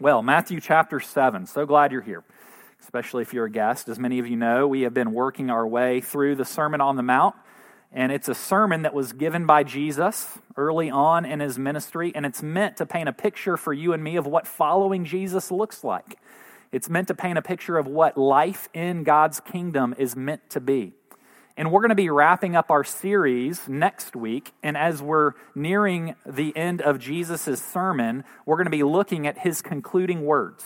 Well, Matthew chapter 7. So glad you're here, especially if you're a guest. As many of you know, we have been working our way through the Sermon on the Mount, and it's a sermon that was given by Jesus early on in his ministry, and it's meant to paint a picture for you and me of what following Jesus looks like. It's meant to paint a picture of what life in God's kingdom is meant to be. And we're going to be wrapping up our series next week. And as we're nearing the end of Jesus' sermon, we're going to be looking at his concluding words,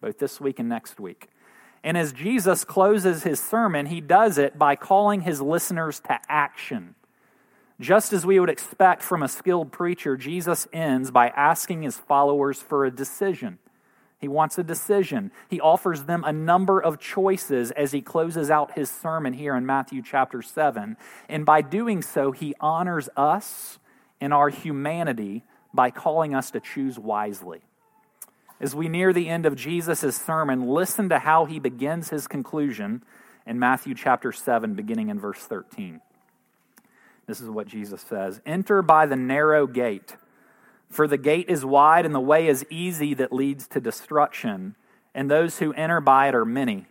both this week and next week. And as Jesus closes his sermon, he does it by calling his listeners to action. Just as we would expect from a skilled preacher, Jesus ends by asking his followers for a decision. He wants a decision. He offers them a number of choices as he closes out his sermon here in Matthew chapter 7. And by doing so, he honors us in our humanity by calling us to choose wisely. As we near the end of Jesus' sermon, listen to how he begins his conclusion in Matthew chapter 7, beginning in verse 13. This is what Jesus says Enter by the narrow gate. For the gate is wide and the way is easy that leads to destruction, and those who enter by it are many.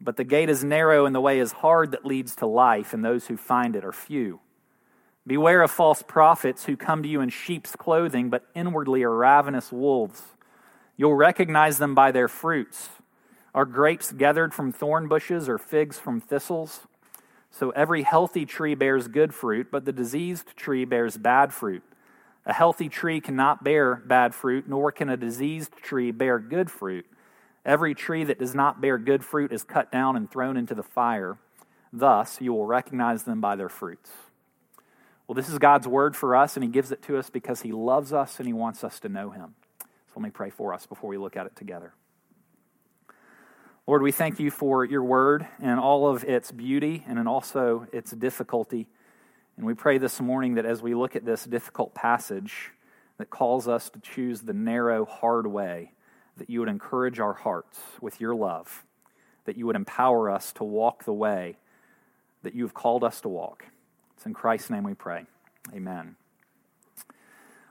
But the gate is narrow and the way is hard that leads to life, and those who find it are few. Beware of false prophets who come to you in sheep's clothing, but inwardly are ravenous wolves. You'll recognize them by their fruits. Are grapes gathered from thorn bushes or figs from thistles? So every healthy tree bears good fruit, but the diseased tree bears bad fruit. A healthy tree cannot bear bad fruit, nor can a diseased tree bear good fruit. Every tree that does not bear good fruit is cut down and thrown into the fire. Thus, you will recognize them by their fruits. Well, this is God's word for us, and He gives it to us because He loves us and He wants us to know Him. So let me pray for us before we look at it together. Lord, we thank you for your word and all of its beauty and also its difficulty. And we pray this morning that as we look at this difficult passage that calls us to choose the narrow, hard way, that you would encourage our hearts with your love, that you would empower us to walk the way that you have called us to walk. It's in Christ's name we pray. Amen.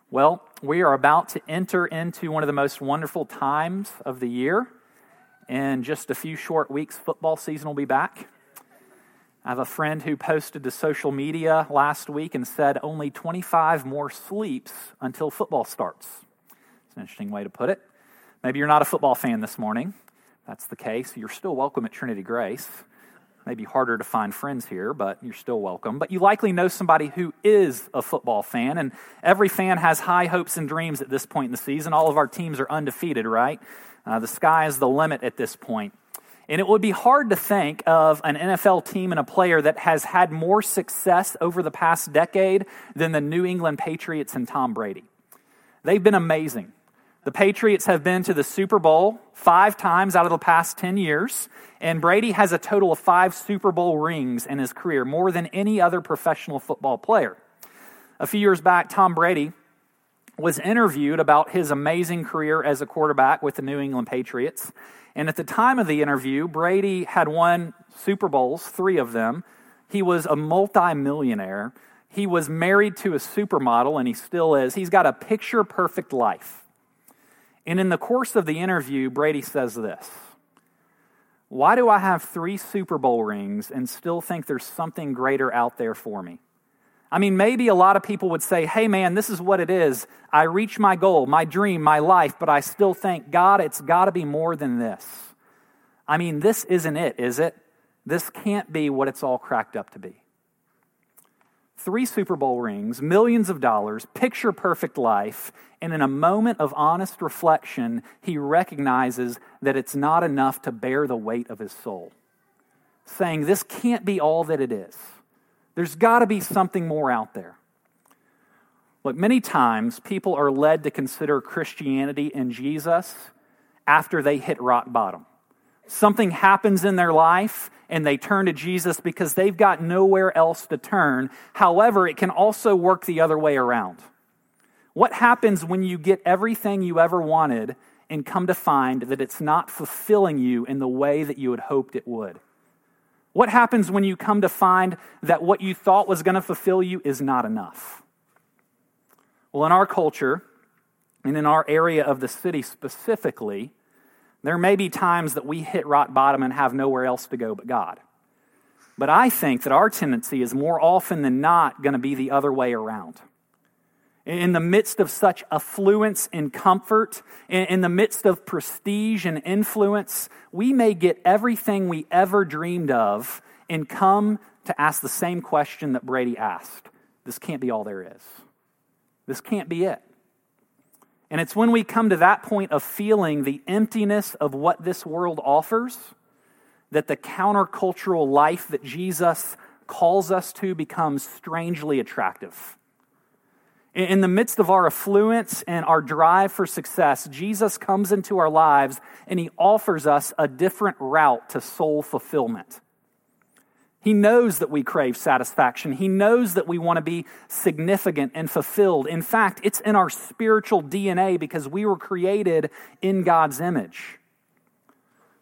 Well, we are about to enter into one of the most wonderful times of the year. In just a few short weeks, football season will be back. I have a friend who posted to social media last week and said only 25 more sleeps until football starts. It's an interesting way to put it. Maybe you're not a football fan this morning. That's the case. You're still welcome at Trinity Grace. Maybe harder to find friends here, but you're still welcome. But you likely know somebody who is a football fan, and every fan has high hopes and dreams at this point in the season. All of our teams are undefeated, right? Uh, the sky is the limit at this point. And it would be hard to think of an NFL team and a player that has had more success over the past decade than the New England Patriots and Tom Brady. They've been amazing. The Patriots have been to the Super Bowl five times out of the past 10 years, and Brady has a total of five Super Bowl rings in his career, more than any other professional football player. A few years back, Tom Brady was interviewed about his amazing career as a quarterback with the New England Patriots. And at the time of the interview, Brady had won Super Bowls, three of them. He was a multimillionaire. He was married to a supermodel, and he still is. He's got a picture perfect life. And in the course of the interview, Brady says this Why do I have three Super Bowl rings and still think there's something greater out there for me? I mean, maybe a lot of people would say, hey, man, this is what it is. I reach my goal, my dream, my life, but I still think, God, it's got to be more than this. I mean, this isn't it, is it? This can't be what it's all cracked up to be. Three Super Bowl rings, millions of dollars, picture perfect life, and in a moment of honest reflection, he recognizes that it's not enough to bear the weight of his soul, saying, This can't be all that it is. There's got to be something more out there. Look, many times people are led to consider Christianity and Jesus after they hit rock bottom. Something happens in their life and they turn to Jesus because they've got nowhere else to turn. However, it can also work the other way around. What happens when you get everything you ever wanted and come to find that it's not fulfilling you in the way that you had hoped it would? What happens when you come to find that what you thought was going to fulfill you is not enough? Well, in our culture, And in our area of the city specifically, there may be times that we hit rock bottom and have nowhere else to go but God. But I think that our tendency is more often than not going to be the other way around. In the midst of such affluence and comfort, in the midst of prestige and influence, we may get everything we ever dreamed of and come to ask the same question that Brady asked. This can't be all there is. This can't be it. And it's when we come to that point of feeling the emptiness of what this world offers that the countercultural life that Jesus calls us to becomes strangely attractive. In the midst of our affluence and our drive for success, Jesus comes into our lives and he offers us a different route to soul fulfillment. He knows that we crave satisfaction. He knows that we want to be significant and fulfilled. In fact, it's in our spiritual DNA because we were created in God's image.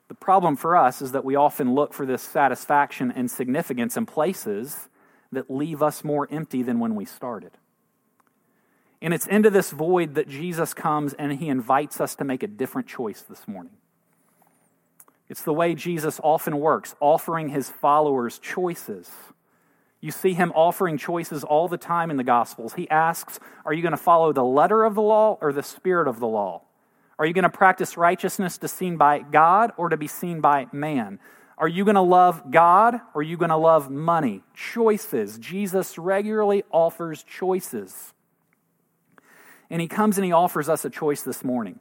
The problem for us is that we often look for this satisfaction and significance in places that leave us more empty than when we started. And it's into this void that Jesus comes and he invites us to make a different choice this morning. It's the way Jesus often works, offering his followers choices. You see him offering choices all the time in the Gospels. He asks, Are you going to follow the letter of the law or the spirit of the law? Are you going to practice righteousness to seen by God or to be seen by man? Are you going to love God or are you going to love money? Choices. Jesus regularly offers choices. And he comes and he offers us a choice this morning.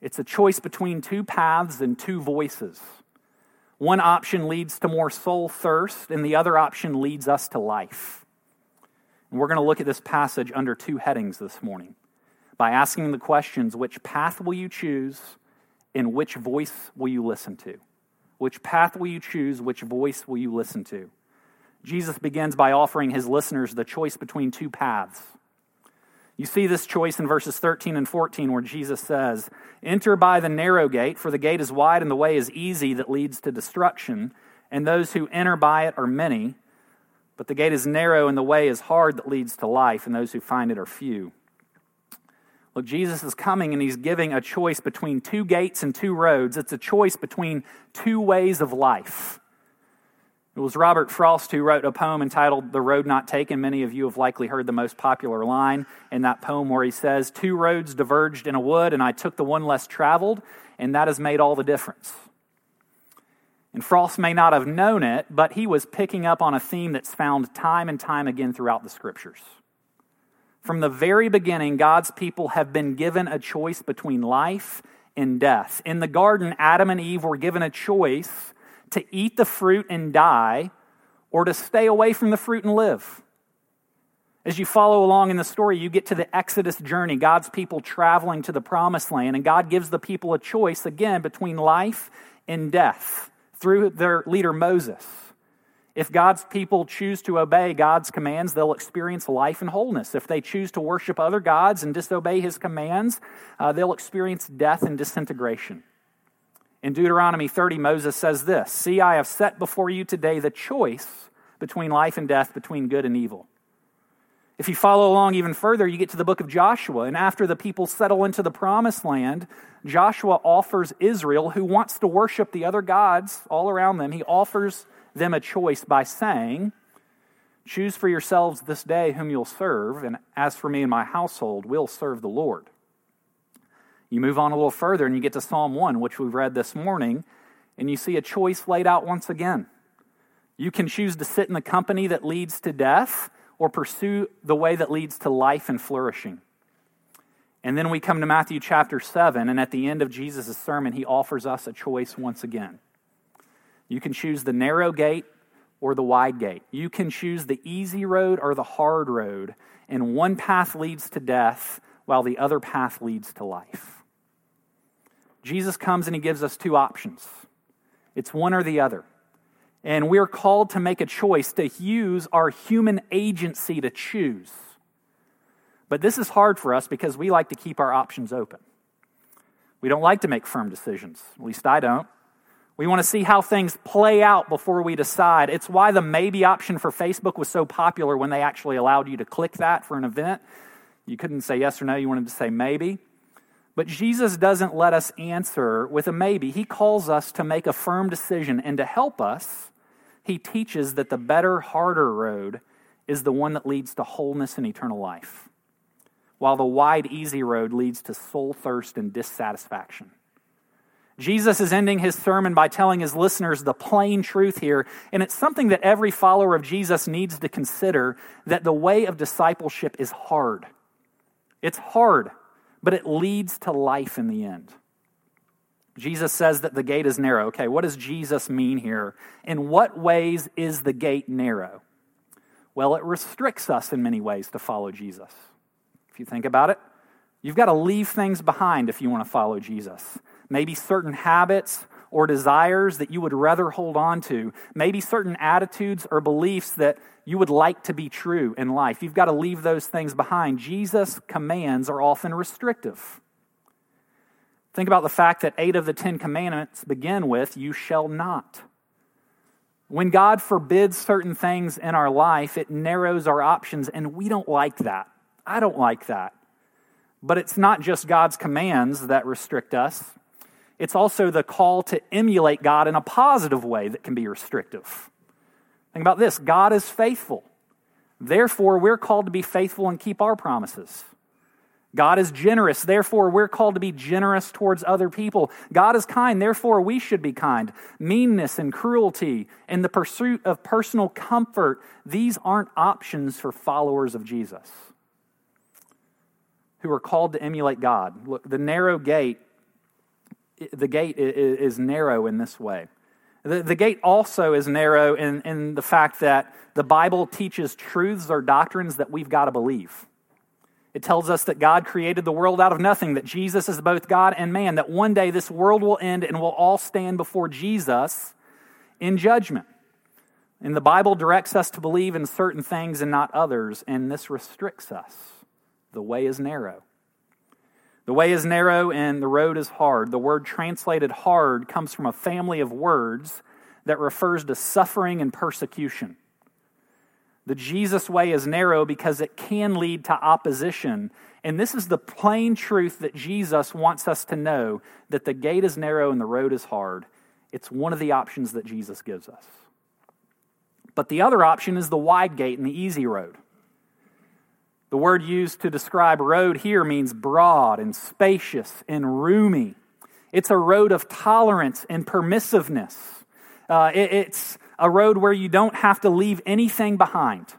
It's a choice between two paths and two voices. One option leads to more soul thirst, and the other option leads us to life. And we're going to look at this passage under two headings this morning by asking the questions which path will you choose, and which voice will you listen to? Which path will you choose? Which voice will you listen to? Jesus begins by offering his listeners the choice between two paths. You see this choice in verses 13 and 14 where Jesus says, Enter by the narrow gate, for the gate is wide and the way is easy that leads to destruction, and those who enter by it are many. But the gate is narrow and the way is hard that leads to life, and those who find it are few. Look, Jesus is coming and he's giving a choice between two gates and two roads. It's a choice between two ways of life. It was Robert Frost who wrote a poem entitled The Road Not Taken. Many of you have likely heard the most popular line in that poem where he says, Two roads diverged in a wood, and I took the one less traveled, and that has made all the difference. And Frost may not have known it, but he was picking up on a theme that's found time and time again throughout the scriptures. From the very beginning, God's people have been given a choice between life and death. In the garden, Adam and Eve were given a choice to eat the fruit and die or to stay away from the fruit and live. As you follow along in the story, you get to the Exodus journey, God's people traveling to the promised land, and God gives the people a choice again between life and death through their leader Moses. If God's people choose to obey God's commands, they'll experience life and wholeness. If they choose to worship other gods and disobey his commands, uh, they'll experience death and disintegration. In Deuteronomy 30, Moses says this See, I have set before you today the choice between life and death, between good and evil. If you follow along even further, you get to the book of Joshua. And after the people settle into the promised land, Joshua offers Israel, who wants to worship the other gods all around them, he offers them a choice by saying, Choose for yourselves this day whom you'll serve, and as for me and my household, we'll serve the Lord. You move on a little further and you get to Psalm 1, which we've read this morning, and you see a choice laid out once again. You can choose to sit in the company that leads to death or pursue the way that leads to life and flourishing. And then we come to Matthew chapter 7, and at the end of Jesus' sermon, he offers us a choice once again. You can choose the narrow gate or the wide gate. You can choose the easy road or the hard road, and one path leads to death while the other path leads to life. Jesus comes and he gives us two options it's one or the other. And we're called to make a choice, to use our human agency to choose. But this is hard for us because we like to keep our options open. We don't like to make firm decisions. At least I don't. We want to see how things play out before we decide. It's why the maybe option for Facebook was so popular when they actually allowed you to click that for an event. You couldn't say yes or no, you wanted to say maybe. But Jesus doesn't let us answer with a maybe. He calls us to make a firm decision, and to help us, he teaches that the better, harder road is the one that leads to wholeness and eternal life, while the wide, easy road leads to soul thirst and dissatisfaction. Jesus is ending his sermon by telling his listeners the plain truth here, and it's something that every follower of Jesus needs to consider that the way of discipleship is hard. It's hard but it leads to life in the end. Jesus says that the gate is narrow. Okay, what does Jesus mean here? In what ways is the gate narrow? Well, it restricts us in many ways to follow Jesus. If you think about it, you've got to leave things behind if you want to follow Jesus. Maybe certain habits or desires that you would rather hold on to, maybe certain attitudes or beliefs that you would like to be true in life. You've got to leave those things behind. Jesus' commands are often restrictive. Think about the fact that eight of the Ten Commandments begin with, You shall not. When God forbids certain things in our life, it narrows our options, and we don't like that. I don't like that. But it's not just God's commands that restrict us, it's also the call to emulate God in a positive way that can be restrictive. Think about this God is faithful. Therefore, we're called to be faithful and keep our promises. God is generous, therefore, we're called to be generous towards other people. God is kind, therefore, we should be kind. Meanness and cruelty and the pursuit of personal comfort, these aren't options for followers of Jesus who are called to emulate God. Look, the narrow gate the gate is narrow in this way. The, the gate also is narrow in, in the fact that the Bible teaches truths or doctrines that we've got to believe. It tells us that God created the world out of nothing, that Jesus is both God and man, that one day this world will end and we'll all stand before Jesus in judgment. And the Bible directs us to believe in certain things and not others, and this restricts us. The way is narrow. The way is narrow and the road is hard. The word translated hard comes from a family of words that refers to suffering and persecution. The Jesus way is narrow because it can lead to opposition. And this is the plain truth that Jesus wants us to know that the gate is narrow and the road is hard. It's one of the options that Jesus gives us. But the other option is the wide gate and the easy road. The word used to describe road here means broad and spacious and roomy. It's a road of tolerance and permissiveness. Uh, it, it's a road where you don't have to leave anything behind.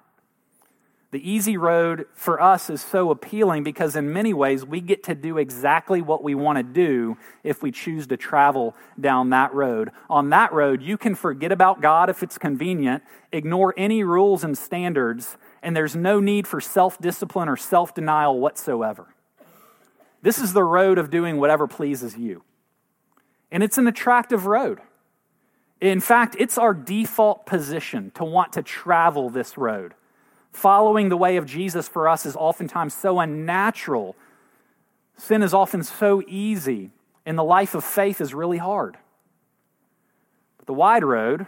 The easy road for us is so appealing because, in many ways, we get to do exactly what we want to do if we choose to travel down that road. On that road, you can forget about God if it's convenient, ignore any rules and standards, and there's no need for self discipline or self denial whatsoever. This is the road of doing whatever pleases you. And it's an attractive road. In fact, it's our default position to want to travel this road. Following the way of Jesus for us is oftentimes so unnatural. Sin is often so easy, and the life of faith is really hard. But the wide road,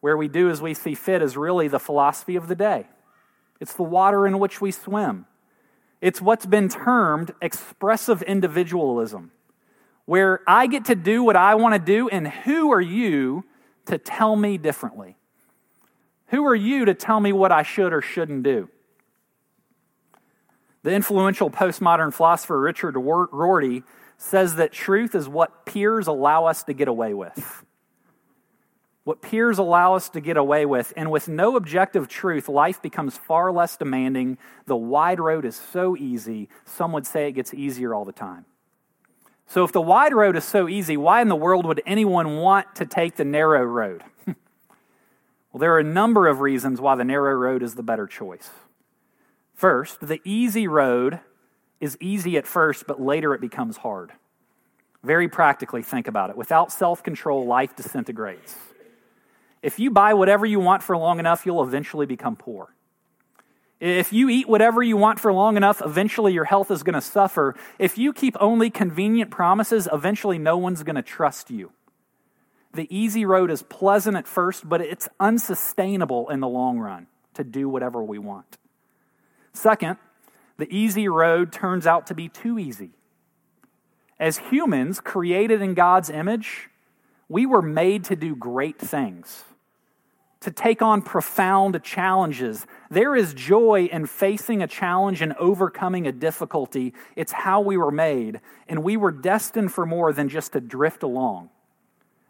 where we do as we see fit, is really the philosophy of the day. It's the water in which we swim. It's what's been termed expressive individualism, where I get to do what I want to do, and who are you to tell me differently? Who are you to tell me what I should or shouldn't do? The influential postmodern philosopher Richard Rorty says that truth is what peers allow us to get away with what peers allow us to get away with. And with no objective truth, life becomes far less demanding. The wide road is so easy, some would say it gets easier all the time. So, if the wide road is so easy, why in the world would anyone want to take the narrow road? well, there are a number of reasons why the narrow road is the better choice. First, the easy road is easy at first, but later it becomes hard. Very practically, think about it. Without self control, life disintegrates. If you buy whatever you want for long enough, you'll eventually become poor. If you eat whatever you want for long enough, eventually your health is going to suffer. If you keep only convenient promises, eventually no one's going to trust you. The easy road is pleasant at first, but it's unsustainable in the long run to do whatever we want. Second, The easy road turns out to be too easy. As humans created in God's image, we were made to do great things, to take on profound challenges. There is joy in facing a challenge and overcoming a difficulty. It's how we were made, and we were destined for more than just to drift along,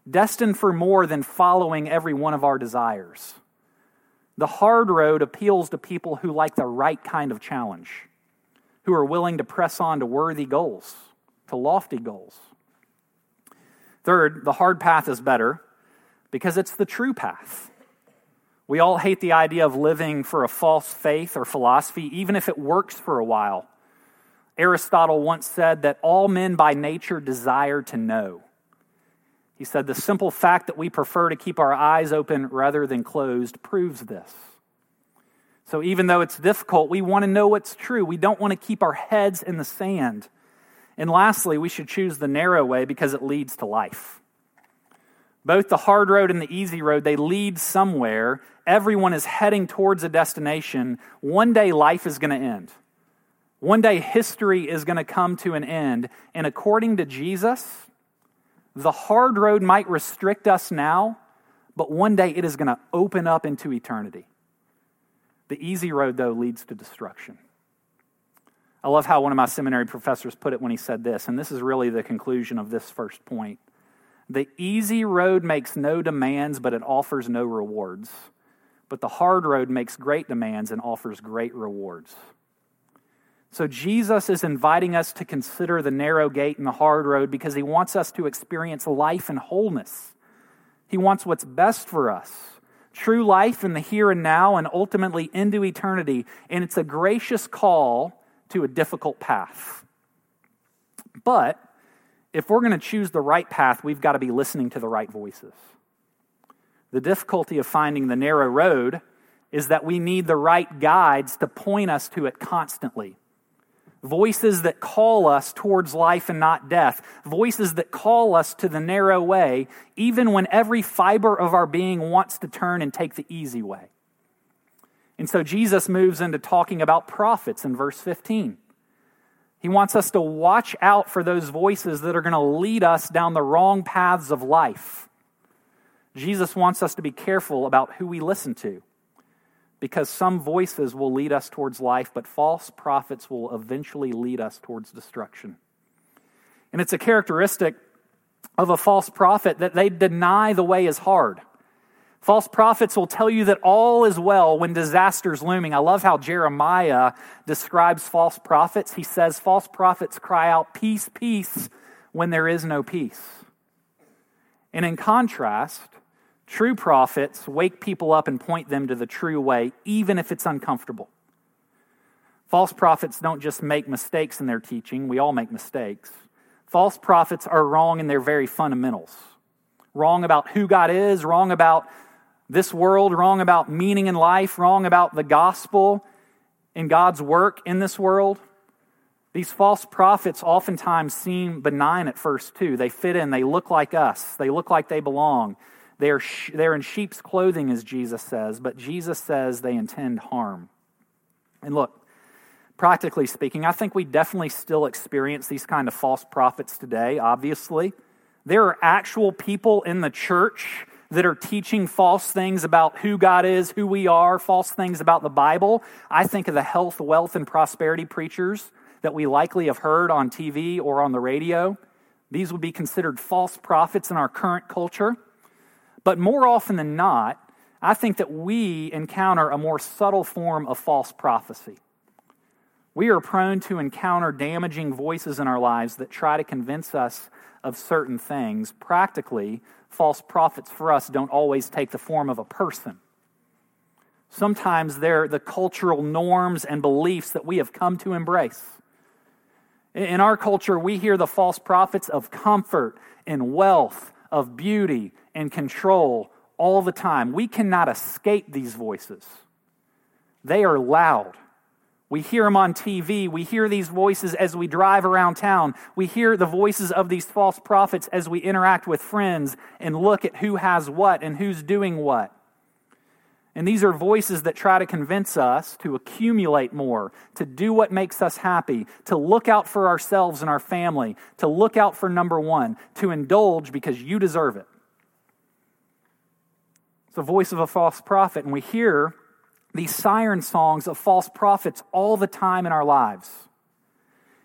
destined for more than following every one of our desires. The hard road appeals to people who like the right kind of challenge, who are willing to press on to worthy goals, to lofty goals. Third, the hard path is better because it's the true path. We all hate the idea of living for a false faith or philosophy, even if it works for a while. Aristotle once said that all men by nature desire to know. He said, The simple fact that we prefer to keep our eyes open rather than closed proves this. So, even though it's difficult, we want to know what's true. We don't want to keep our heads in the sand. And lastly, we should choose the narrow way because it leads to life. Both the hard road and the easy road, they lead somewhere. Everyone is heading towards a destination. One day, life is going to end. One day, history is going to come to an end. And according to Jesus, the hard road might restrict us now, but one day it is going to open up into eternity. The easy road, though, leads to destruction. I love how one of my seminary professors put it when he said this, and this is really the conclusion of this first point. The easy road makes no demands, but it offers no rewards. But the hard road makes great demands and offers great rewards. So Jesus is inviting us to consider the narrow gate and the hard road because he wants us to experience life and wholeness. He wants what's best for us true life in the here and now and ultimately into eternity. And it's a gracious call to a difficult path. But if we're going to choose the right path, we've got to be listening to the right voices. The difficulty of finding the narrow road is that we need the right guides to point us to it constantly voices that call us towards life and not death, voices that call us to the narrow way, even when every fiber of our being wants to turn and take the easy way. And so Jesus moves into talking about prophets in verse 15. He wants us to watch out for those voices that are going to lead us down the wrong paths of life. Jesus wants us to be careful about who we listen to because some voices will lead us towards life, but false prophets will eventually lead us towards destruction. And it's a characteristic of a false prophet that they deny the way is hard. False prophets will tell you that all is well when disaster's looming. I love how Jeremiah describes false prophets. He says, False prophets cry out, Peace, peace, when there is no peace. And in contrast, True prophets wake people up and point them to the true way, even if it's uncomfortable. False prophets don't just make mistakes in their teaching, we all make mistakes. False prophets are wrong in their very fundamentals wrong about who God is, wrong about this world, wrong about meaning in life, wrong about the gospel and God's work in this world. These false prophets oftentimes seem benign at first, too. They fit in, they look like us, they look like they belong. They're, they're in sheep's clothing, as Jesus says, but Jesus says they intend harm. And look, practically speaking, I think we definitely still experience these kind of false prophets today, obviously. There are actual people in the church that are teaching false things about who God is, who we are, false things about the Bible. I think of the health, wealth, and prosperity preachers that we likely have heard on TV or on the radio. These would be considered false prophets in our current culture. But more often than not, I think that we encounter a more subtle form of false prophecy. We are prone to encounter damaging voices in our lives that try to convince us of certain things. Practically, false prophets for us don't always take the form of a person. Sometimes they're the cultural norms and beliefs that we have come to embrace. In our culture, we hear the false prophets of comfort and wealth, of beauty and control all the time. We cannot escape these voices. They are loud. We hear them on TV. We hear these voices as we drive around town. We hear the voices of these false prophets as we interact with friends and look at who has what and who's doing what. And these are voices that try to convince us to accumulate more, to do what makes us happy, to look out for ourselves and our family, to look out for number one, to indulge because you deserve it. It's the voice of a false prophet, and we hear these siren songs of false prophets all the time in our lives.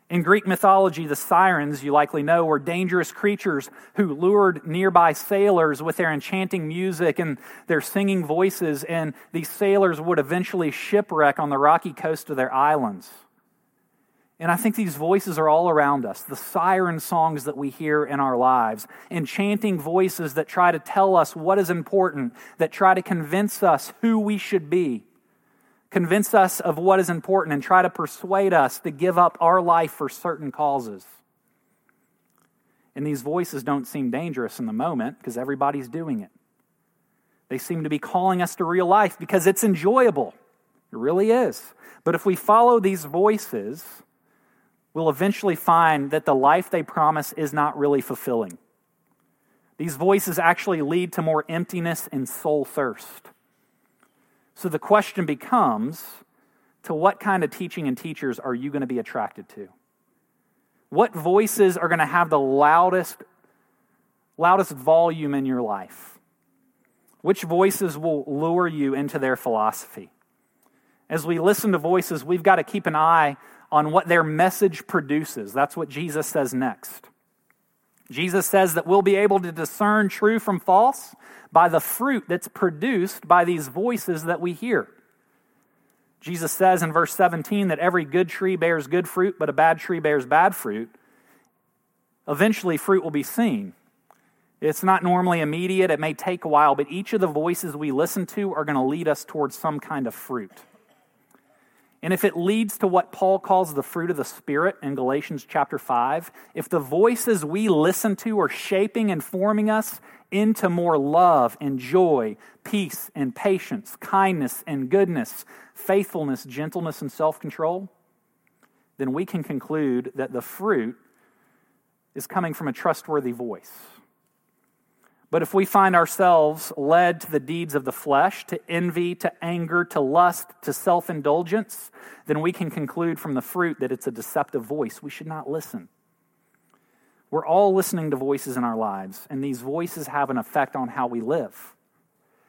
In Greek mythology, the sirens, you likely know, were dangerous creatures who lured nearby sailors with their enchanting music and their singing voices, and these sailors would eventually shipwreck on the rocky coast of their islands. And I think these voices are all around us the siren songs that we hear in our lives, enchanting voices that try to tell us what is important, that try to convince us who we should be convince us of what is important, and try to persuade us to give up our life for certain causes. And these voices don't seem dangerous in the moment because everybody's doing it. They seem to be calling us to real life because it's enjoyable. It really is. But if we follow these voices, we'll eventually find that the life they promise is not really fulfilling. These voices actually lead to more emptiness and soul thirst. So the question becomes to what kind of teaching and teachers are you going to be attracted to? What voices are going to have the loudest loudest volume in your life? Which voices will lure you into their philosophy? As we listen to voices, we've got to keep an eye on what their message produces. That's what Jesus says next. Jesus says that we'll be able to discern true from false by the fruit that's produced by these voices that we hear. Jesus says in verse 17 that every good tree bears good fruit, but a bad tree bears bad fruit. Eventually, fruit will be seen. It's not normally immediate, it may take a while, but each of the voices we listen to are going to lead us towards some kind of fruit. And if it leads to what Paul calls the fruit of the Spirit in Galatians chapter 5, if the voices we listen to are shaping and forming us into more love and joy, peace and patience, kindness and goodness, faithfulness, gentleness, and self control, then we can conclude that the fruit is coming from a trustworthy voice. But if we find ourselves led to the deeds of the flesh, to envy, to anger, to lust, to self indulgence, then we can conclude from the fruit that it's a deceptive voice. We should not listen. We're all listening to voices in our lives, and these voices have an effect on how we live.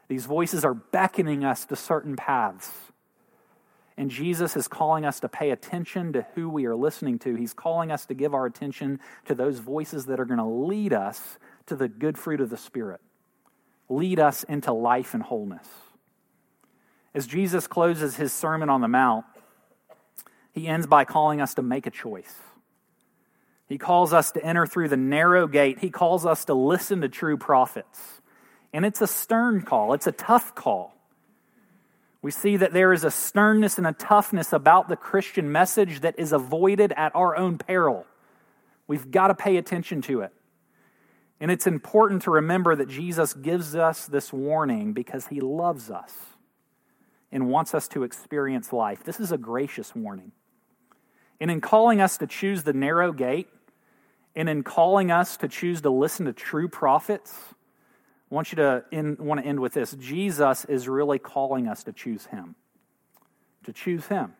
These voices are beckoning us to certain paths. And Jesus is calling us to pay attention to who we are listening to. He's calling us to give our attention to those voices that are going to lead us to the good fruit of the Spirit, lead us into life and wholeness. As Jesus closes his Sermon on the Mount, he ends by calling us to make a choice. He calls us to enter through the narrow gate. He calls us to listen to true prophets. And it's a stern call, it's a tough call. We see that there is a sternness and a toughness about the Christian message that is avoided at our own peril. We've got to pay attention to it. And it's important to remember that Jesus gives us this warning because he loves us and wants us to experience life. This is a gracious warning. And in calling us to choose the narrow gate, and in calling us to choose to listen to true prophets, I want you to end, want to end with this. Jesus is really calling us to choose him. To choose him.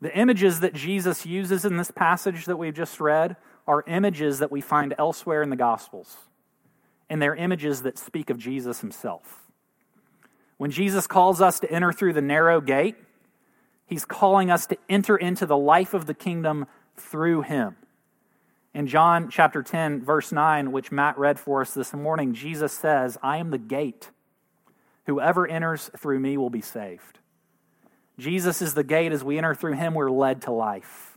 The images that Jesus uses in this passage that we've just read are images that we find elsewhere in the Gospels, and they're images that speak of Jesus himself. When Jesus calls us to enter through the narrow gate, he's calling us to enter into the life of the kingdom through him. In John chapter 10, verse 9, which Matt read for us this morning, Jesus says, I am the gate. Whoever enters through me will be saved. Jesus is the gate. As we enter through him, we're led to life.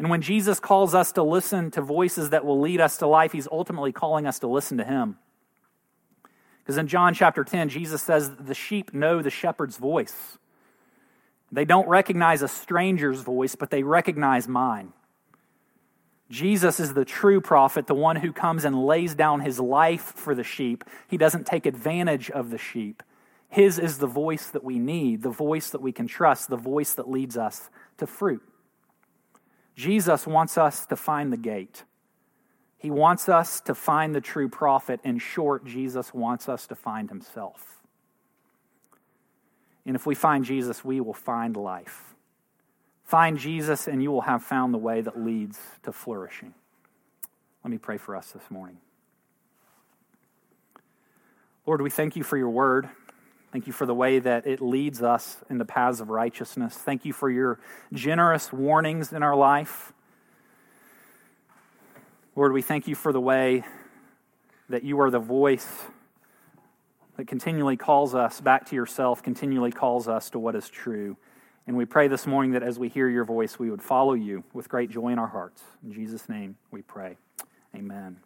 And when Jesus calls us to listen to voices that will lead us to life, he's ultimately calling us to listen to him. Because in John chapter 10, Jesus says, The sheep know the shepherd's voice. They don't recognize a stranger's voice, but they recognize mine. Jesus is the true prophet, the one who comes and lays down his life for the sheep. He doesn't take advantage of the sheep. His is the voice that we need, the voice that we can trust, the voice that leads us to fruit. Jesus wants us to find the gate. He wants us to find the true prophet. In short, Jesus wants us to find himself. And if we find Jesus, we will find life. Find Jesus, and you will have found the way that leads to flourishing. Let me pray for us this morning. Lord, we thank you for your word. Thank you for the way that it leads us in the paths of righteousness. Thank you for your generous warnings in our life. Lord, we thank you for the way that you are the voice that continually calls us back to yourself, continually calls us to what is true. And we pray this morning that as we hear your voice, we would follow you with great joy in our hearts. In Jesus' name we pray. Amen.